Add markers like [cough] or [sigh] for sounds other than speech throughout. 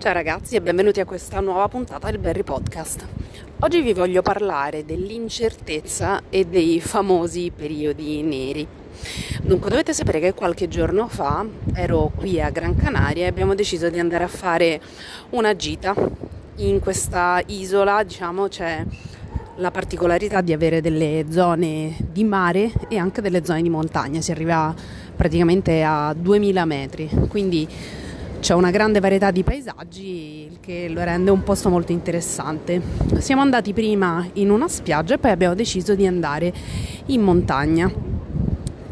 Ciao ragazzi e benvenuti a questa nuova puntata del Berry Podcast. Oggi vi voglio parlare dell'incertezza e dei famosi periodi neri. Dunque, dovete sapere che qualche giorno fa ero qui a Gran Canaria e abbiamo deciso di andare a fare una gita. In questa isola, diciamo, c'è la particolarità di avere delle zone di mare e anche delle zone di montagna, si arriva praticamente a 2000 metri, quindi c'è una grande varietà di paesaggi il che lo rende un posto molto interessante. Siamo andati prima in una spiaggia e poi abbiamo deciso di andare in montagna.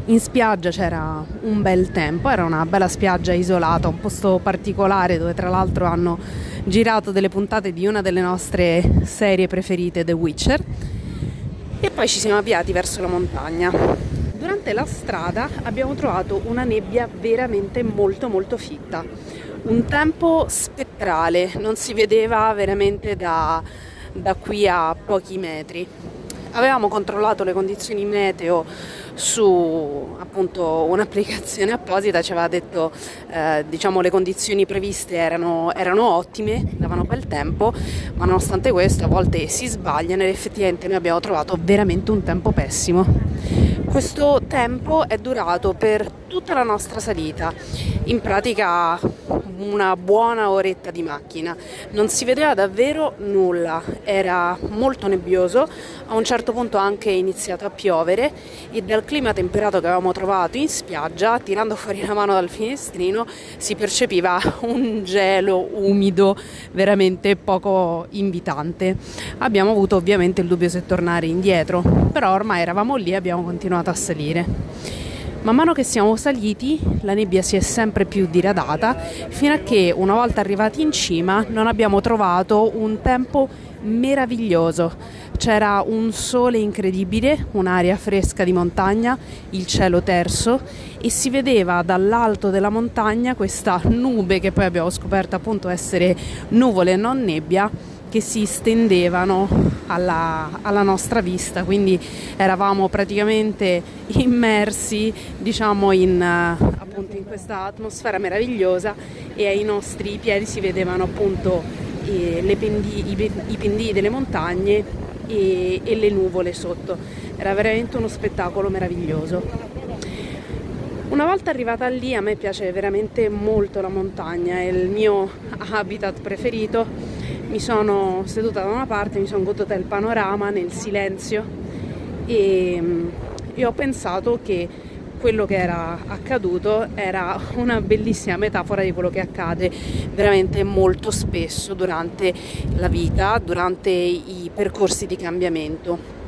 In spiaggia c'era un bel tempo, era una bella spiaggia isolata, un posto particolare dove tra l'altro hanno girato delle puntate di una delle nostre serie preferite, The Witcher. E poi ci siamo avviati verso la montagna. Durante la strada abbiamo trovato una nebbia veramente molto molto fitta un tempo spettrale, non si vedeva veramente da, da qui a pochi metri. Avevamo controllato le condizioni meteo su appunto un'applicazione apposita, ci aveva detto eh, diciamo le condizioni previste erano, erano, ottime, davano bel tempo, ma nonostante questo a volte si sbagliano ed effettivamente noi abbiamo trovato veramente un tempo pessimo. Questo tempo è durato per tutta la nostra salita, in pratica una buona oretta di macchina. Non si vedeva davvero nulla, era molto nebbioso, a un certo punto anche iniziato a piovere e dal clima temperato che avevamo trovato in spiaggia, tirando fuori la mano dal finestrino, si percepiva un gelo umido veramente poco invitante. Abbiamo avuto ovviamente il dubbio se tornare indietro, però ormai eravamo lì e abbiamo continuato a salire. Man mano che siamo saliti la nebbia si è sempre più diradata fino a che una volta arrivati in cima non abbiamo trovato un tempo meraviglioso. C'era un sole incredibile, un'aria fresca di montagna, il cielo terso e si vedeva dall'alto della montagna questa nube che poi abbiamo scoperto appunto essere nuvole e non nebbia che si stendevano alla, alla, nostra vista, quindi eravamo praticamente immersi diciamo in, appunto, in questa atmosfera meravigliosa e ai nostri piedi si vedevano appunto eh, pendi, i, i, pendii delle montagne e, e le nuvole sotto. Era veramente uno spettacolo meraviglioso. Una volta arrivata lì a me piace veramente molto la montagna, è il mio habitat preferito mi sono seduta da una parte, mi sono goduta il panorama nel silenzio e, e ho pensato che quello che era accaduto era una bellissima metafora di quello che accade veramente molto spesso durante la vita, durante i percorsi di cambiamento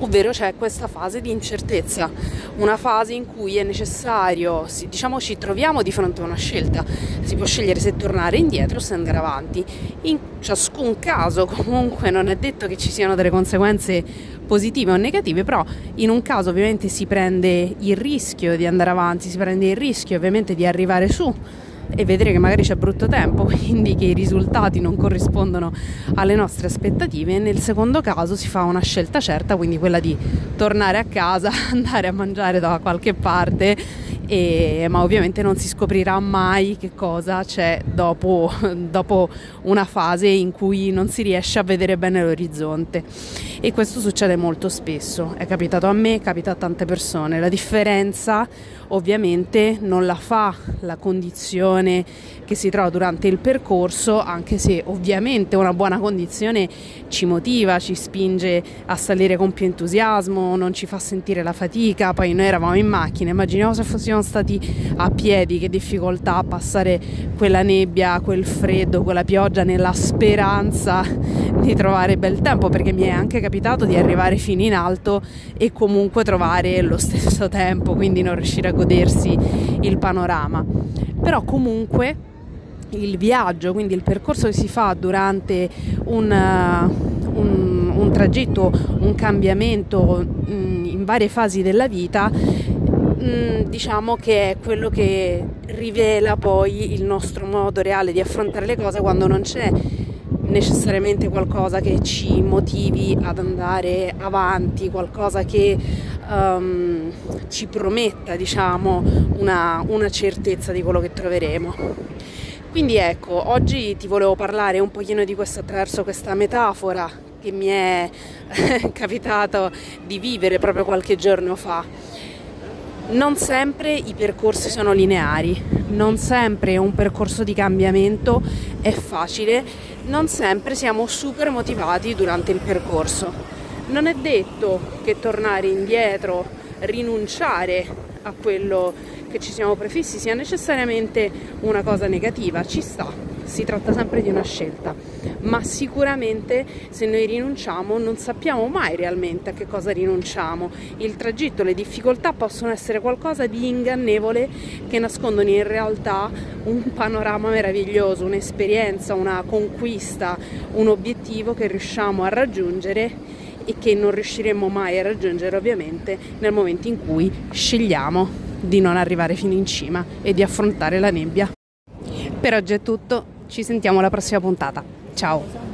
ovvero c'è questa fase di incertezza, una fase in cui è necessario, diciamo ci troviamo di fronte a una scelta, si può scegliere se tornare indietro o se andare avanti. In ciascun caso [laughs] comunque non è detto che ci siano delle conseguenze positive o negative, però in un caso ovviamente si prende il rischio di andare avanti, si prende il rischio ovviamente di arrivare su e vedere che magari c'è brutto tempo, [laughs] quindi che i risultati non corrispondono alle nostre aspettative. Nel secondo caso si fa una scelta certa, quindi quella di tornare a casa, [laughs] andare a mangiare da qualche parte e, ma ovviamente non si scoprirà mai che cosa c'è dopo, [laughs] dopo, una fase in cui non si riesce a vedere bene l'orizzonte e questo succede molto spesso, è capitato a me, capita a tante persone, la differenza ovviamente non la fa la condizione che si trova durante il percorso, anche se ovviamente una buona condizione ci motiva, ci spinge a salire con più entusiasmo, non ci fa sentire la fatica, poi noi eravamo in macchina, immaginiamo se fossimo stati a piedi, che difficoltà a passare quella nebbia, quel freddo, quella pioggia nella speranza di trovare bel tempo, perché mi è anche capitato di arrivare fino in alto e comunque trovare lo stesso [laughs] tempo, quindi non riuscire a godersi il panorama. Però comunque il viaggio, quindi il percorso che si fa durante un, uh, un, un tragitto, un cambiamento um, in varie fasi della vita, um, diciamo che è quello che rivela poi il nostro modo reale di affrontare le cose quando non c'è necessariamente qualcosa che ci motivi ad andare avanti, qualcosa che um, ci prometta diciamo una, una certezza di quello che troveremo. Quindi ecco, oggi ti volevo parlare un pochino di questo attraverso questa metafora che mi è [laughs] capitato di vivere proprio qualche giorno fa. Non sempre i percorsi sono lineari, non sempre un percorso di cambiamento è facile, non sempre siamo super motivati durante il percorso. Non è detto che tornare indietro, rinunciare a quello che ci siamo prefissi sia necessariamente una cosa negativa, ci sta, si tratta sempre di una scelta, ma sicuramente se noi rinunciamo non sappiamo mai realmente a che cosa rinunciamo. Il tragitto, le difficoltà possono essere qualcosa di ingannevole che nascondono in realtà un panorama meraviglioso, un'esperienza, una conquista, un obiettivo che riusciamo a raggiungere e che non riusciremo mai a raggiungere ovviamente nel momento in cui scegliamo di non arrivare fino in cima e di affrontare la nebbia. Per oggi è tutto, ci sentiamo alla prossima puntata. Ciao!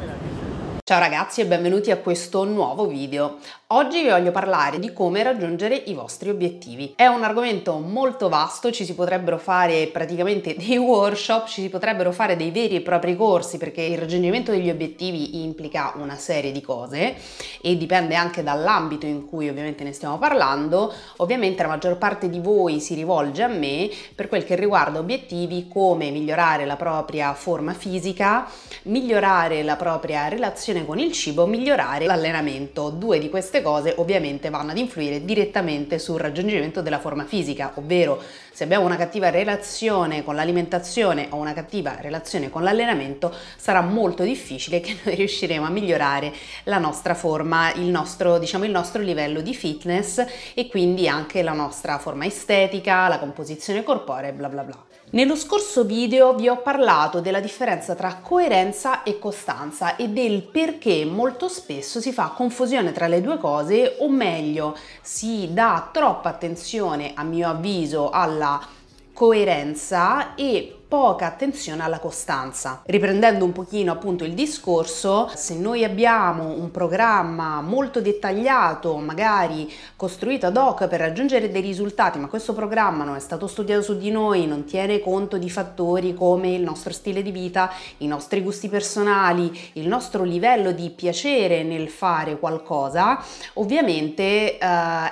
Ciao ragazzi e benvenuti a questo nuovo video. Oggi vi voglio parlare di come raggiungere i vostri obiettivi. È un argomento molto vasto, ci si potrebbero fare praticamente [laughs] dei workshop, ci si potrebbero fare dei veri e propri corsi perché il raggiungimento degli obiettivi implica una serie di cose e dipende anche dall'ambito in cui ovviamente ne stiamo parlando. Ovviamente la maggior parte di voi si rivolge a me per quel che riguarda obiettivi come migliorare la propria forma fisica, migliorare la propria relazione relazione con il cibo migliorare l'allenamento. Due di queste cose ovviamente vanno ad influire direttamente sul raggiungimento della forma fisica, ovvero se abbiamo una cattiva relazione con l'alimentazione o una cattiva relazione con l'allenamento sarà molto difficile che [laughs] noi riusciremo a migliorare la nostra forma, il nostro, diciamo, il nostro livello di fitness e quindi anche la nostra forma estetica, la composizione corporea, bla bla bla. Nello scorso video vi ho parlato della differenza tra coerenza e costanza e del perché molto spesso si fa confusione tra le due cose o meglio si dà troppa attenzione a mio avviso alla coerenza e poca attenzione alla costanza. Riprendendo un pochino appunto il discorso, se noi abbiamo un programma molto dettagliato, magari costruito ad hoc per raggiungere dei risultati, ma questo programma non è stato studiato su di noi, non tiene conto di fattori come il nostro stile di vita, i nostri gusti personali, il nostro livello di piacere nel fare qualcosa, ovviamente eh,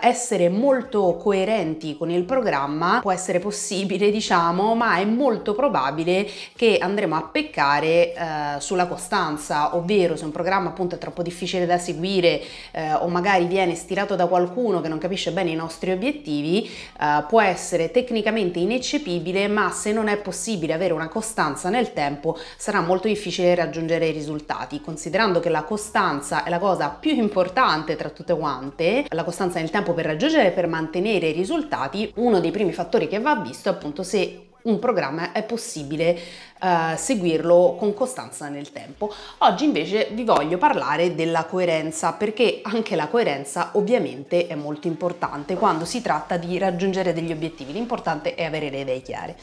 essere molto coerenti con il programma può essere possibile, [laughs] diciamo, ma è molto probabile probabile che andremo a peccare eh, sulla costanza, ovvero se un programma appunto è troppo difficile da seguire eh, o magari viene stirato da qualcuno che non capisce bene i nostri obiettivi, eh, può essere tecnicamente ineccepibile, ma se non è possibile avere una costanza nel tempo sarà molto difficile raggiungere i risultati, considerando che la costanza è la cosa più importante tra tutte quante, la costanza nel tempo per raggiungere e per mantenere i risultati, uno dei primi fattori che va visto è appunto se un programma è possibile uh, seguirlo con costanza nel tempo. Oggi invece vi voglio parlare della coerenza perché anche la coerenza ovviamente è molto importante quando si tratta di raggiungere degli obiettivi. L'importante è avere le idee chiare.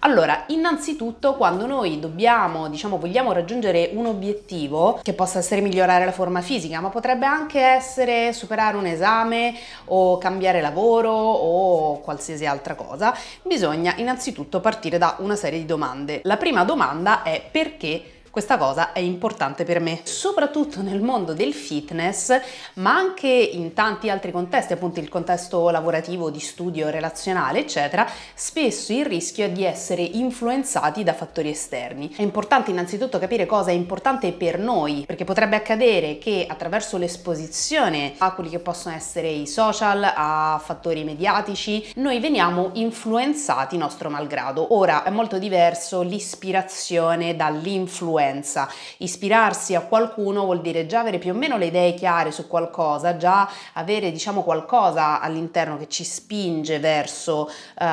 Allora, innanzitutto quando noi dobbiamo, diciamo, vogliamo raggiungere un obiettivo che possa essere migliorare la forma fisica, ma potrebbe anche essere superare un esame o cambiare lavoro o qualsiasi altra cosa, bisogna innanzitutto partire da una serie di domande. La prima domanda è perché questa cosa è importante per me, soprattutto nel mondo del fitness, ma anche in tanti altri contesti, appunto il contesto lavorativo, di studio, relazionale, eccetera, spesso il rischio è di essere influenzati da fattori esterni. È importante innanzitutto capire cosa è importante per noi, perché potrebbe accadere che attraverso l'esposizione a quelli che possono essere i social, a fattori mediatici, noi veniamo influenzati nostro malgrado. Ora è molto diverso l'ispirazione dall'influenza influenza. Ispirarsi a qualcuno vuol dire già avere più o meno le idee chiare su qualcosa, già avere diciamo qualcosa all'interno che ci spinge verso uh,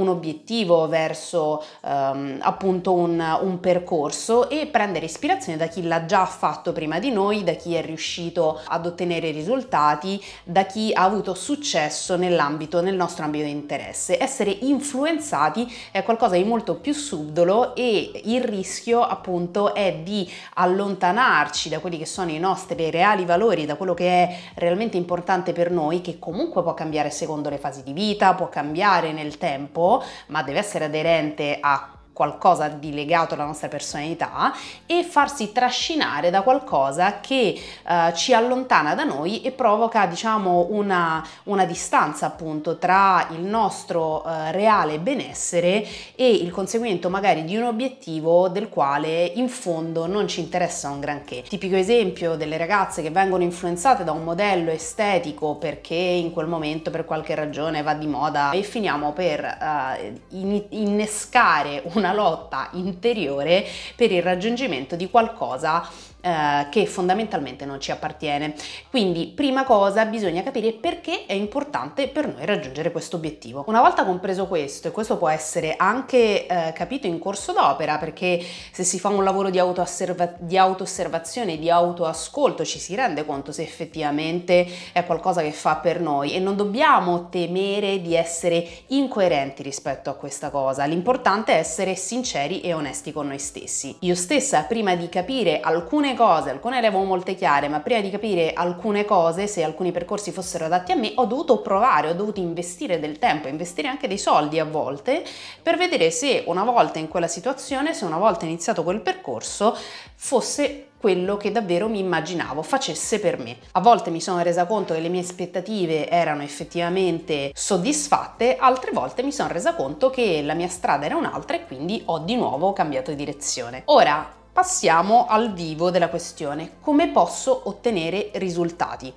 un obiettivo, verso um, appunto un, un percorso e prendere ispirazione da chi l'ha già fatto prima di noi, da chi è riuscito ad ottenere risultati, da chi ha avuto successo nell'ambito, nel nostro ambito di interesse. Essere influenzati è qualcosa di molto più subdolo e il rischio appunto è è di allontanarci da quelli che sono i nostri reali valori, da quello che è realmente importante per noi, che comunque può cambiare secondo le fasi di vita, può cambiare nel tempo, ma deve essere aderente a qualcosa di legato alla nostra personalità e farsi trascinare da qualcosa che uh, ci allontana da noi e provoca diciamo una, una distanza appunto tra il nostro uh, reale benessere e il conseguimento magari di un obiettivo del quale in fondo non ci interessa un granché. Tipico esempio delle ragazze che vengono influenzate da un modello estetico perché in quel momento per qualche ragione va di moda e finiamo per uh, in- innescare una una lotta interiore per il raggiungimento di qualcosa eh, che fondamentalmente non ci appartiene. Quindi, prima cosa, bisogna capire perché è importante per noi raggiungere questo obiettivo. Una volta compreso questo, e questo può essere anche eh, capito in corso d'opera, perché se si fa un lavoro di, auto-osserva- di auto-osservazione, di autoascolto, ci si rende conto se effettivamente è qualcosa che fa per noi e non dobbiamo temere di essere incoerenti rispetto a questa cosa. L'importante è essere sinceri e onesti con noi stessi. Io stessa, prima di capire alcune cose, alcune le avevo molte chiare, ma prima di capire alcune cose, se alcuni percorsi fossero adatti a me, ho dovuto provare, ho dovuto investire del tempo, investire anche dei soldi a volte, per vedere se una volta in quella situazione, se una volta iniziato quel percorso, fosse quello che davvero mi immaginavo facesse per me. A volte mi sono resa conto che le mie aspettative erano effettivamente soddisfatte, altre volte mi sono resa conto che la mia strada era un'altra e quindi ho di nuovo cambiato direzione. Ora, Passiamo al vivo della questione, come posso ottenere risultati?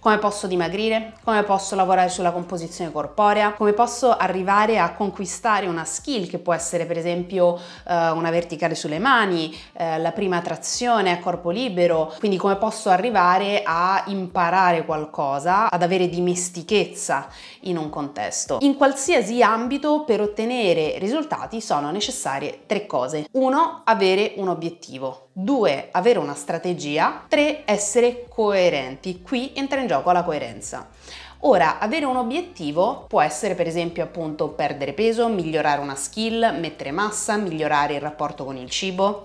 Come posso dimagrire, come posso lavorare sulla composizione corporea, come posso arrivare a conquistare una skill che può essere per esempio eh, una verticale sulle mani, eh, la prima trazione a corpo libero, quindi come posso arrivare a imparare qualcosa, ad avere dimestichezza in un contesto. In qualsiasi ambito per ottenere risultati sono necessarie tre cose. Uno, avere un obiettivo. 2. Avere una strategia. 3. Essere coerenti. Qui entra in gioco la coerenza. Ora, avere un obiettivo può essere per esempio appunto perdere peso, migliorare una skill, mettere massa, migliorare il rapporto con il cibo.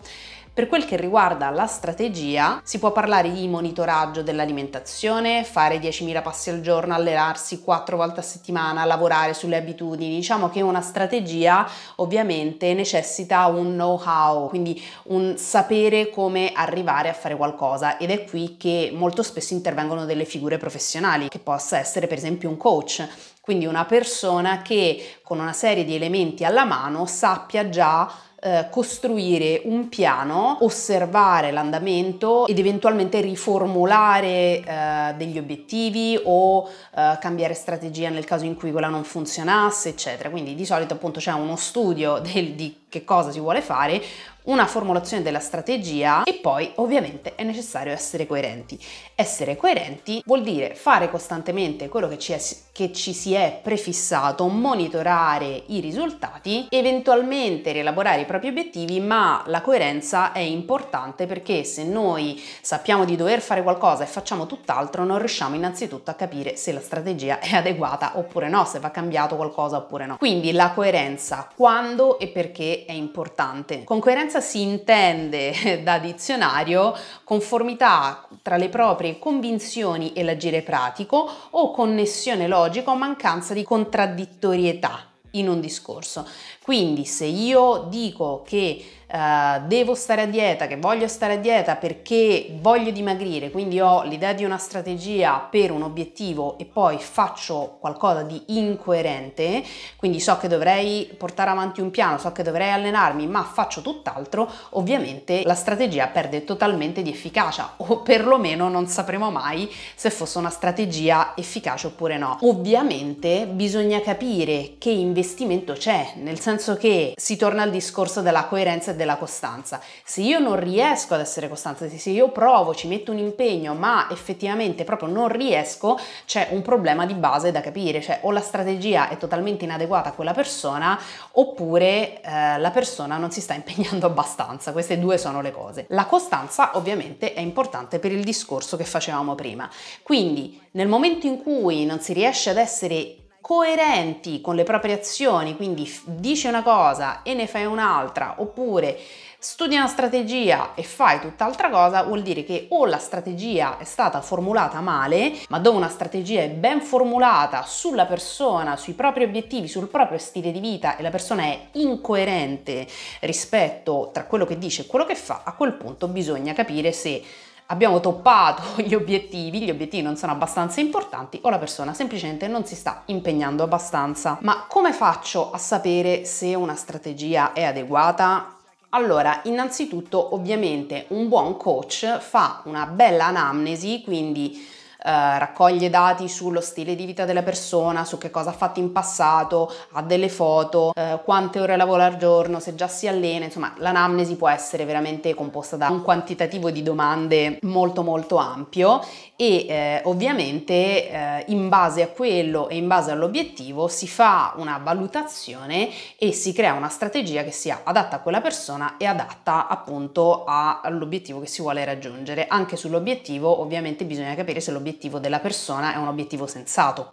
Per quel che riguarda la strategia, si può parlare di monitoraggio dell'alimentazione, fare 10.000 passi al giorno, allenarsi 4 volte a settimana, lavorare sulle abitudini. Diciamo che una strategia ovviamente necessita un know-how, quindi un sapere come arrivare a fare qualcosa ed è qui che molto spesso intervengono delle figure professionali, che possa essere per esempio un coach quindi una persona che con una serie di elementi alla mano sappia già eh, costruire un piano, osservare l'andamento ed eventualmente riformulare eh, degli obiettivi o eh, cambiare strategia nel caso in cui quella non funzionasse, eccetera. Quindi di solito appunto c'è uno studio del, di che cosa si vuole fare, una formulazione della strategia e poi ovviamente è necessario essere coerenti. Essere coerenti vuol dire fare costantemente quello che ci, è, che ci si è prefissato, monitorare i risultati, eventualmente rielaborare i propri obiettivi, ma la coerenza è importante perché se noi sappiamo di dover fare qualcosa e facciamo tutt'altro, non riusciamo innanzitutto a capire se la strategia è adeguata oppure no, se va cambiato qualcosa oppure no. Quindi la coerenza quando e perché è importante. Con coerenza si intende [laughs] da dizionario conformità tra le proprie convinzioni e l'agire pratico o connessione logica o mancanza di contraddittorietà in un discorso. Quindi se io dico che uh, devo stare a dieta, che voglio stare a dieta perché voglio dimagrire, quindi ho l'idea di una strategia per un obiettivo e poi faccio qualcosa di incoerente, quindi so che dovrei portare avanti un piano, so che dovrei allenarmi, ma faccio tutt'altro, ovviamente la strategia perde totalmente di efficacia o perlomeno non sapremo mai se fosse una strategia efficace oppure no. Ovviamente bisogna capire che investimento c'è, nel senso senso che si torna al discorso della coerenza e della costanza. Se io non riesco ad essere costante, se io provo, ci metto un impegno, ma effettivamente proprio non riesco, c'è un problema di base da capire, cioè o la strategia è totalmente inadeguata a quella persona oppure eh, la persona non si sta [laughs] impegnando abbastanza. Queste due sono le cose. La costanza ovviamente è importante per il discorso che facevamo prima. Quindi nel momento in cui non si riesce ad essere coerenti con le proprie azioni, quindi dici una cosa e ne fai un'altra, oppure studi una strategia e fai tutt'altra cosa, vuol dire che o la strategia è stata formulata male, ma dove una strategia è ben formulata sulla persona, sui propri obiettivi, sul proprio stile di vita e la persona è incoerente rispetto tra quello che dice e quello che fa, a quel punto bisogna capire se abbiamo toppato [laughs] gli obiettivi, gli obiettivi non sono abbastanza importanti o la persona semplicemente non si sta impegnando abbastanza. Ma come faccio a sapere se una strategia è adeguata? Allora, innanzitutto ovviamente un buon coach fa una bella anamnesi, quindi eh, raccoglie dati sullo stile di vita della persona, su che cosa ha fatto in passato, ha delle foto, eh, quante ore lavora al giorno, se già si allena, insomma l'anamnesi può essere veramente composta da un quantitativo di domande molto molto ampio e eh, ovviamente eh, in base a quello e in base all'obiettivo si fa una valutazione e si crea una strategia che sia adatta a quella persona e adatta appunto all'obiettivo che si vuole raggiungere. Anche sull'obiettivo ovviamente bisogna capire se l'obiettivo l'obiettivo della persona è un obiettivo sensato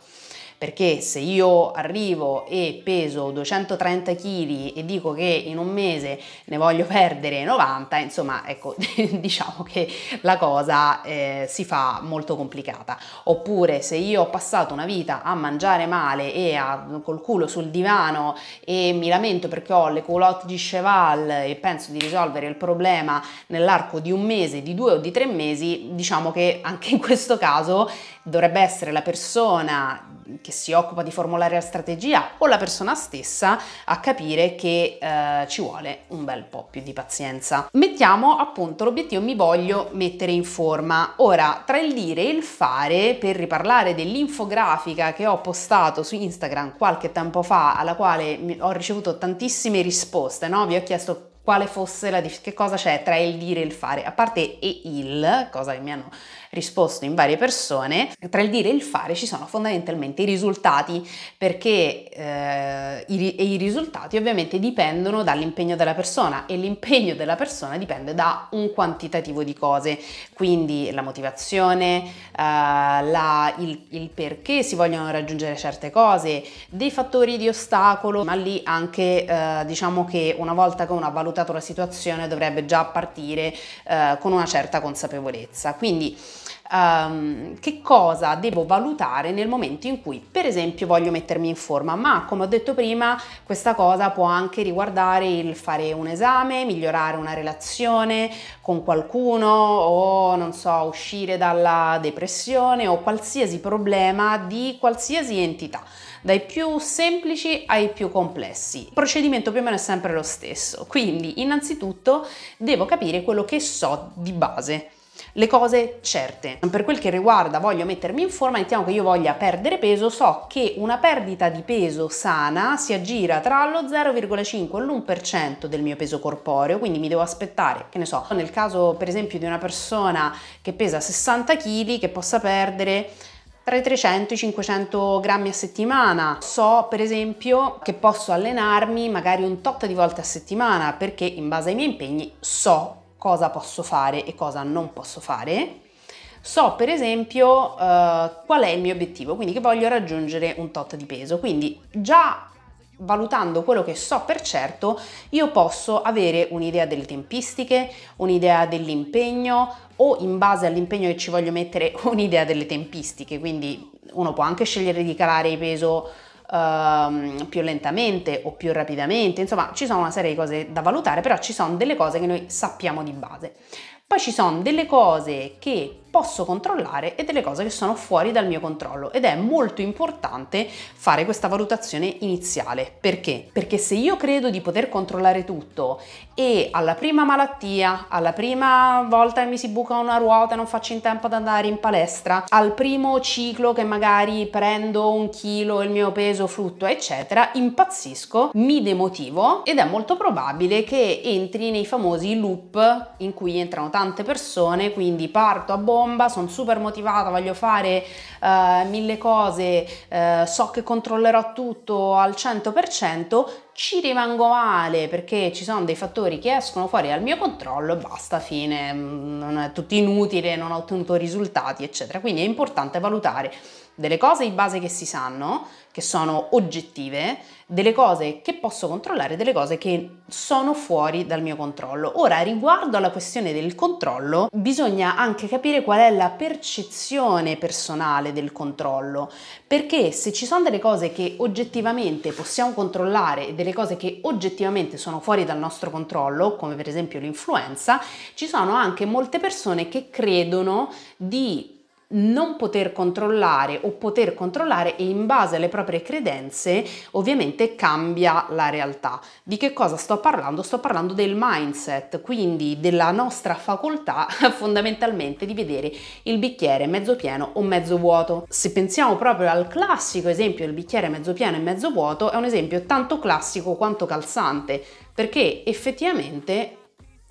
perché se io arrivo e peso 230 kg e dico che in un mese ne voglio perdere 90, insomma, ecco, [laughs] diciamo che la cosa eh, si fa molto complicata. Oppure se io ho passato una vita a mangiare male e a, col culo sul divano e mi lamento perché ho le culotte di cheval e penso di risolvere il problema nell'arco di un mese, di due o di tre mesi, diciamo che anche in questo caso dovrebbe essere la persona che si occupa di formulare la strategia o la persona stessa a capire che eh, ci vuole un bel po' più di pazienza. Mettiamo appunto l'obiettivo mi voglio mettere in forma. Ora, tra il dire e il fare, per riparlare dell'infografica che ho postato su Instagram qualche tempo fa, alla quale ho ricevuto tantissime risposte, no? Vi ho chiesto quale fosse la che cosa c'è tra il dire e il fare, a parte e il, cosa che mi hanno risposto in varie persone, tra il dire e il fare ci sono fondamentalmente i risultati, perché eh, i, i risultati ovviamente dipendono dall'impegno della persona e l'impegno della persona dipende da un quantitativo di cose, quindi la motivazione, eh, la, il, il perché si vogliono raggiungere certe cose, dei fattori di ostacolo, ma lì anche eh, diciamo che una volta che uno ha valutato la situazione dovrebbe già partire eh, con una certa consapevolezza. Quindi um, che cosa devo valutare nel momento in cui per esempio voglio mettermi in forma, ma come ho detto prima questa cosa può anche riguardare il fare un esame, migliorare una relazione con qualcuno o non so, uscire dalla depressione o qualsiasi problema di qualsiasi entità dai più semplici ai più complessi. Il procedimento più o meno è sempre lo stesso, quindi innanzitutto devo capire quello che so di base le cose certe. Per quel che riguarda voglio mettermi in forma, mettiamo che io voglia perdere peso, so che una perdita di peso sana si aggira tra lo 0,5 e l'1% del mio peso corporeo, quindi mi devo aspettare, che ne so, nel caso per esempio di una persona che pesa 60 kg che possa perdere tra i 300 e i 500 grammi a settimana. So per esempio che posso allenarmi magari un tot di volte a settimana perché in base ai miei impegni so cosa posso fare e cosa non posso fare. So per esempio uh, qual è il mio obiettivo, quindi che voglio raggiungere un tot di peso. Quindi già valutando quello che so per certo, io posso avere un'idea delle tempistiche, un'idea dell'impegno o in base all'impegno che ci voglio mettere [laughs] un'idea delle tempistiche, quindi uno può anche scegliere di calare peso uh, più lentamente o più rapidamente, insomma ci sono una serie di cose da valutare, però ci sono delle cose che noi sappiamo di base. Poi ci sono delle cose che posso controllare e delle cose che sono fuori dal mio controllo ed è molto importante fare questa valutazione iniziale. Perché? Perché se io credo di poter controllare tutto e alla prima malattia, alla prima volta che mi si buca una ruota non faccio in tempo ad andare in palestra, al primo ciclo che magari prendo un chilo il mio peso fluttua, eccetera, impazzisco, mi demotivo ed è molto probabile che entri nei famosi loop in cui entrano tante persone, quindi parto a bomba bomba, sono super motivata, voglio fare uh, mille cose, uh, so che controllerò tutto al 100%, ci rimango male perché ci sono dei fattori che escono fuori dal mio controllo e basta, fine, mm, non è tutto inutile, non ho ottenuto risultati, eccetera. Quindi è importante valutare delle cose di base che si sanno, che sono oggettive, delle cose che posso controllare, delle cose che sono fuori dal mio controllo. Ora, riguardo alla questione del controllo, bisogna anche capire qual è la percezione personale del controllo, perché se ci sono delle cose che oggettivamente possiamo controllare e delle cose che oggettivamente sono fuori dal nostro controllo, come per esempio l'influenza, ci sono anche molte persone che credono di non poter controllare o poter controllare e in base alle proprie credenze ovviamente cambia la realtà. Di che cosa sto parlando? Sto parlando del mindset, quindi della nostra facoltà [laughs] fondamentalmente di vedere il bicchiere mezzo pieno o mezzo vuoto. Se pensiamo proprio al classico esempio del bicchiere mezzo pieno e mezzo vuoto, è un esempio tanto classico quanto calzante, perché effettivamente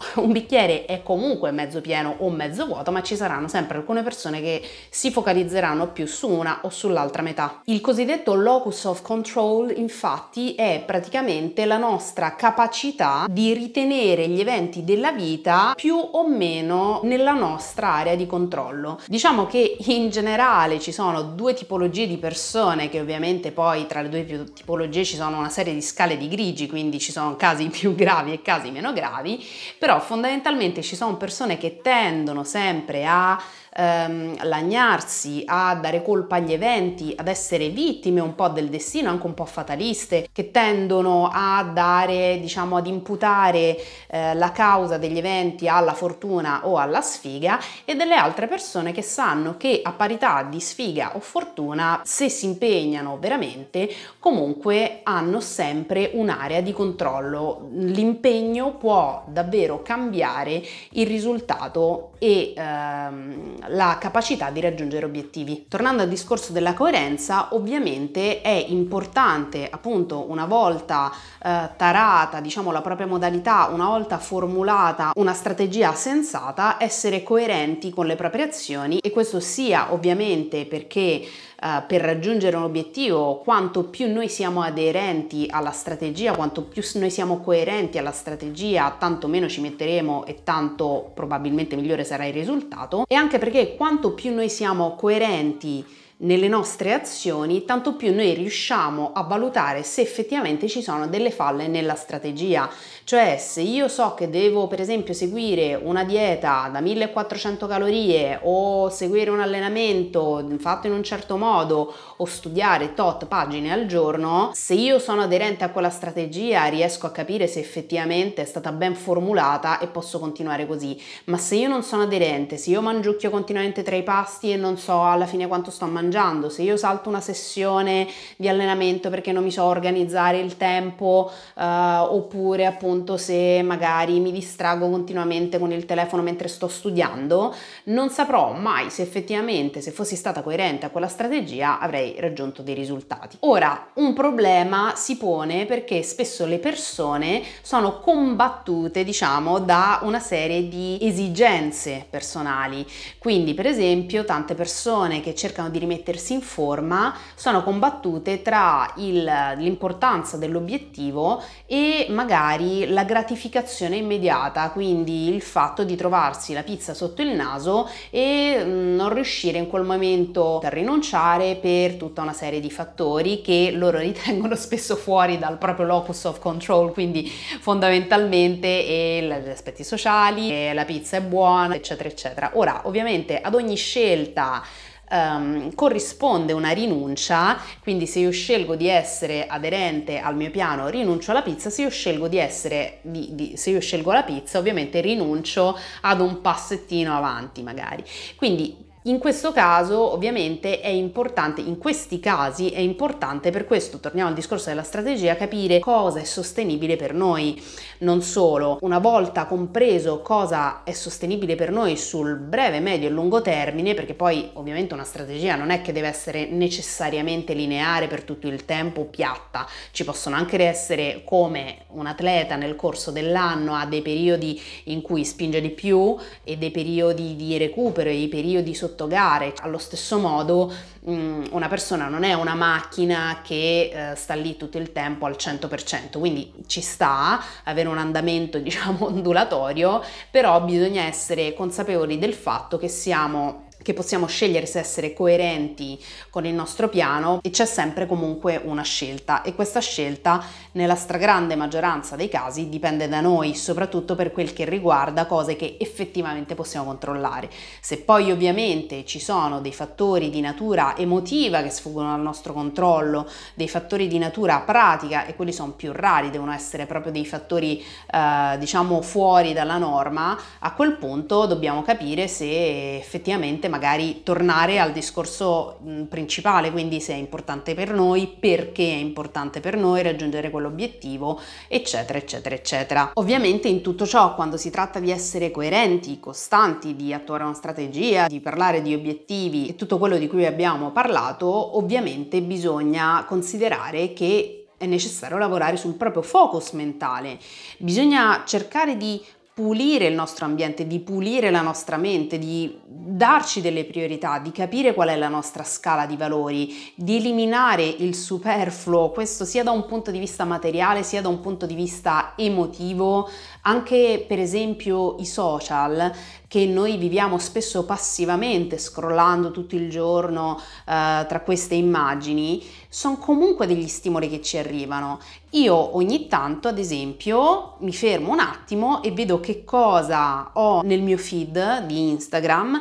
[laughs] un bicchiere è comunque mezzo pieno o mezzo vuoto, ma ci saranno sempre alcune persone che si focalizzeranno più su una o sull'altra metà. Il cosiddetto locus of control, infatti, è praticamente la nostra capacità di ritenere gli eventi della vita più o meno nella nostra area di controllo. Diciamo che in generale ci sono due tipologie di persone che ovviamente poi tra le due tipologie ci sono una serie di scale di grigi, quindi ci sono casi [laughs] più gravi e casi meno gravi, però però fondamentalmente ci sono persone che tendono sempre a ehm, lagnarsi, a dare colpa agli eventi, ad essere vittime un po' del destino, anche un po' fataliste, che tendono a dare, diciamo, ad imputare eh, la causa degli eventi alla fortuna o alla sfiga e delle altre persone che sanno che a parità di sfiga o fortuna, se si impegnano veramente, comunque hanno sempre un'area di controllo. L'impegno può davvero cambiare il risultato e ehm, la capacità di raggiungere obiettivi. Tornando al discorso della coerenza, ovviamente è importante appunto una volta eh, tarata, diciamo la propria modalità, una volta formulata una strategia sensata, essere coerenti con le proprie azioni e questo sia ovviamente perché Uh, per raggiungere un obiettivo, quanto più noi siamo aderenti alla strategia, quanto più noi siamo coerenti alla strategia, tanto meno ci metteremo e tanto probabilmente migliore sarà il risultato. E anche perché quanto più noi siamo coerenti nelle nostre azioni, tanto più noi riusciamo a valutare se effettivamente ci sono delle falle nella strategia. Cioè, se io so che devo, per esempio, seguire una dieta da 1400 calorie o seguire un allenamento fatto in un certo modo o studiare tot pagine al giorno, se io sono aderente a quella strategia riesco a capire se effettivamente è stata ben formulata e posso continuare così. Ma se io non sono aderente, se io mangiucchio continuamente tra i pasti e non so alla fine quanto sto mangiando, se io salto una sessione di allenamento perché non mi so organizzare il tempo, uh, oppure appunto se magari mi distrago continuamente con il telefono mentre sto studiando, non saprò mai se effettivamente, se fossi stata coerente a quella strategia, avrei raggiunto dei risultati. Ora, un problema si pone perché spesso le persone sono combattute, diciamo, da una serie di esigenze personali. Quindi, per esempio, tante persone che cercano di rimettere mettersi in forma sono combattute tra il, l'importanza dell'obiettivo e magari la gratificazione immediata, quindi il fatto di trovarsi la pizza sotto il naso e mm, non riuscire in quel momento a rinunciare per tutta una serie di fattori che loro [laughs] ritengono spesso fuori dal proprio locus of control, quindi fondamentalmente gli aspetti sociali, la pizza è buona, eccetera, eccetera. Ora, ovviamente ad ogni scelta um, corrisponde una rinuncia, quindi se io scelgo di essere aderente al mio piano rinuncio alla pizza, se io scelgo di essere, di, di, se io scelgo la pizza ovviamente rinuncio ad un passettino avanti magari. Quindi in questo caso ovviamente è importante, in questi casi è importante, per questo torniamo al discorso della strategia, capire cosa è sostenibile per noi. Non solo, una volta compreso cosa è sostenibile per noi sul breve, medio e lungo termine, perché poi ovviamente una strategia non è che deve essere necessariamente lineare per tutto il tempo, piatta, ci possono anche essere come un atleta nel corso dell'anno ha dei periodi in cui spinge di più e dei periodi di recupero e i periodi sotto sotto gare. Allo stesso modo mm, una persona non è una macchina che eh, sta lì tutto il tempo al 100%, quindi ci sta avere un andamento [laughs] diciamo ondulatorio, però bisogna essere consapevoli del fatto che siamo che possiamo scegliere se essere coerenti con il nostro piano e c'è sempre comunque una scelta e questa scelta nella stragrande maggioranza dei casi dipende da noi, soprattutto per quel che riguarda cose che effettivamente possiamo controllare. Se poi ovviamente ci sono dei fattori di natura emotiva che sfuggono al nostro controllo, dei fattori di natura pratica e quelli sono più rari, devono essere proprio dei fattori eh, diciamo fuori dalla norma, a quel punto dobbiamo capire se effettivamente magari tornare al discorso mh, principale, quindi se è importante per noi, perché è importante per noi raggiungere quell'obiettivo, eccetera, eccetera, eccetera. Ovviamente in tutto ciò, quando si tratta di essere coerenti, costanti, di attuare una strategia, di parlare di obiettivi e tutto quello di cui abbiamo parlato, ovviamente bisogna considerare che è necessario lavorare sul proprio focus mentale. Bisogna cercare di pulire il nostro ambiente, di pulire la nostra mente, di darci delle priorità, di capire qual è la nostra scala di valori, di eliminare il superfluo, questo sia da un punto di vista materiale sia da un punto di vista emotivo, anche per esempio i social che noi viviamo spesso passivamente scrollando tutto il giorno eh, tra queste immagini, sono comunque degli stimoli che ci arrivano. Io ogni tanto, ad esempio, mi fermo un attimo e vedo che cosa ho nel mio feed di Instagram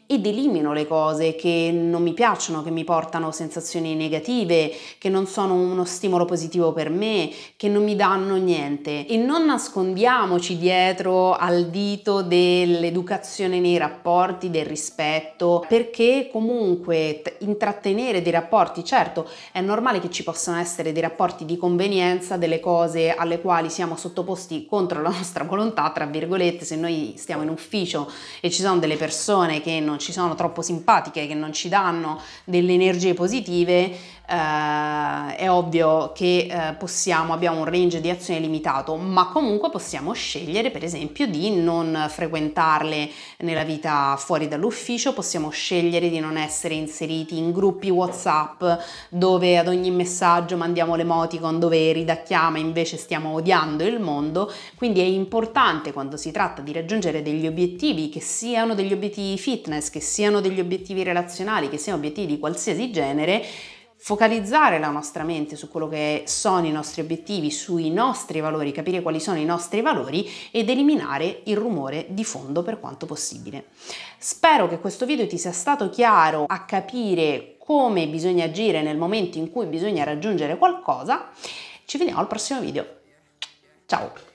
ed elimino le cose che non mi piacciono, che mi portano sensazioni negative, che non sono uno stimolo positivo per me, che non mi danno niente. E non nascondiamoci dietro al dito dell'educazione nei rapporti, del rispetto, perché comunque intrattenere dei rapporti, certo, è normale che ci possano essere dei rapporti di convenienza, delle cose alle quali siamo sottoposti contro la nostra volontà, tra virgolette, se noi stiamo in ufficio e ci sono delle persone che non ci sono troppo simpatiche, che non ci danno delle energie positive, eh, è ovvio che eh, possiamo, abbiamo un range di azione limitato, ma comunque possiamo scegliere per esempio di non frequentarle nella vita fuori dall'ufficio, possiamo scegliere di non essere inseriti in gruppi WhatsApp dove ad ogni messaggio mandiamo l'emoticon dove ridacchiamo e invece stiamo odiando il mondo, quindi è importante quando si tratta di raggiungere degli obiettivi che siano degli obiettivi fitness, che siano degli obiettivi relazionali, che siano obiettivi di qualsiasi genere, focalizzare la nostra mente su quello che sono i nostri obiettivi, sui nostri valori, capire quali sono i nostri valori ed eliminare il rumore di fondo per quanto possibile. Spero che questo video ti sia stato chiaro a capire come bisogna agire nel momento in cui bisogna raggiungere qualcosa. Ci vediamo al prossimo video. Ciao!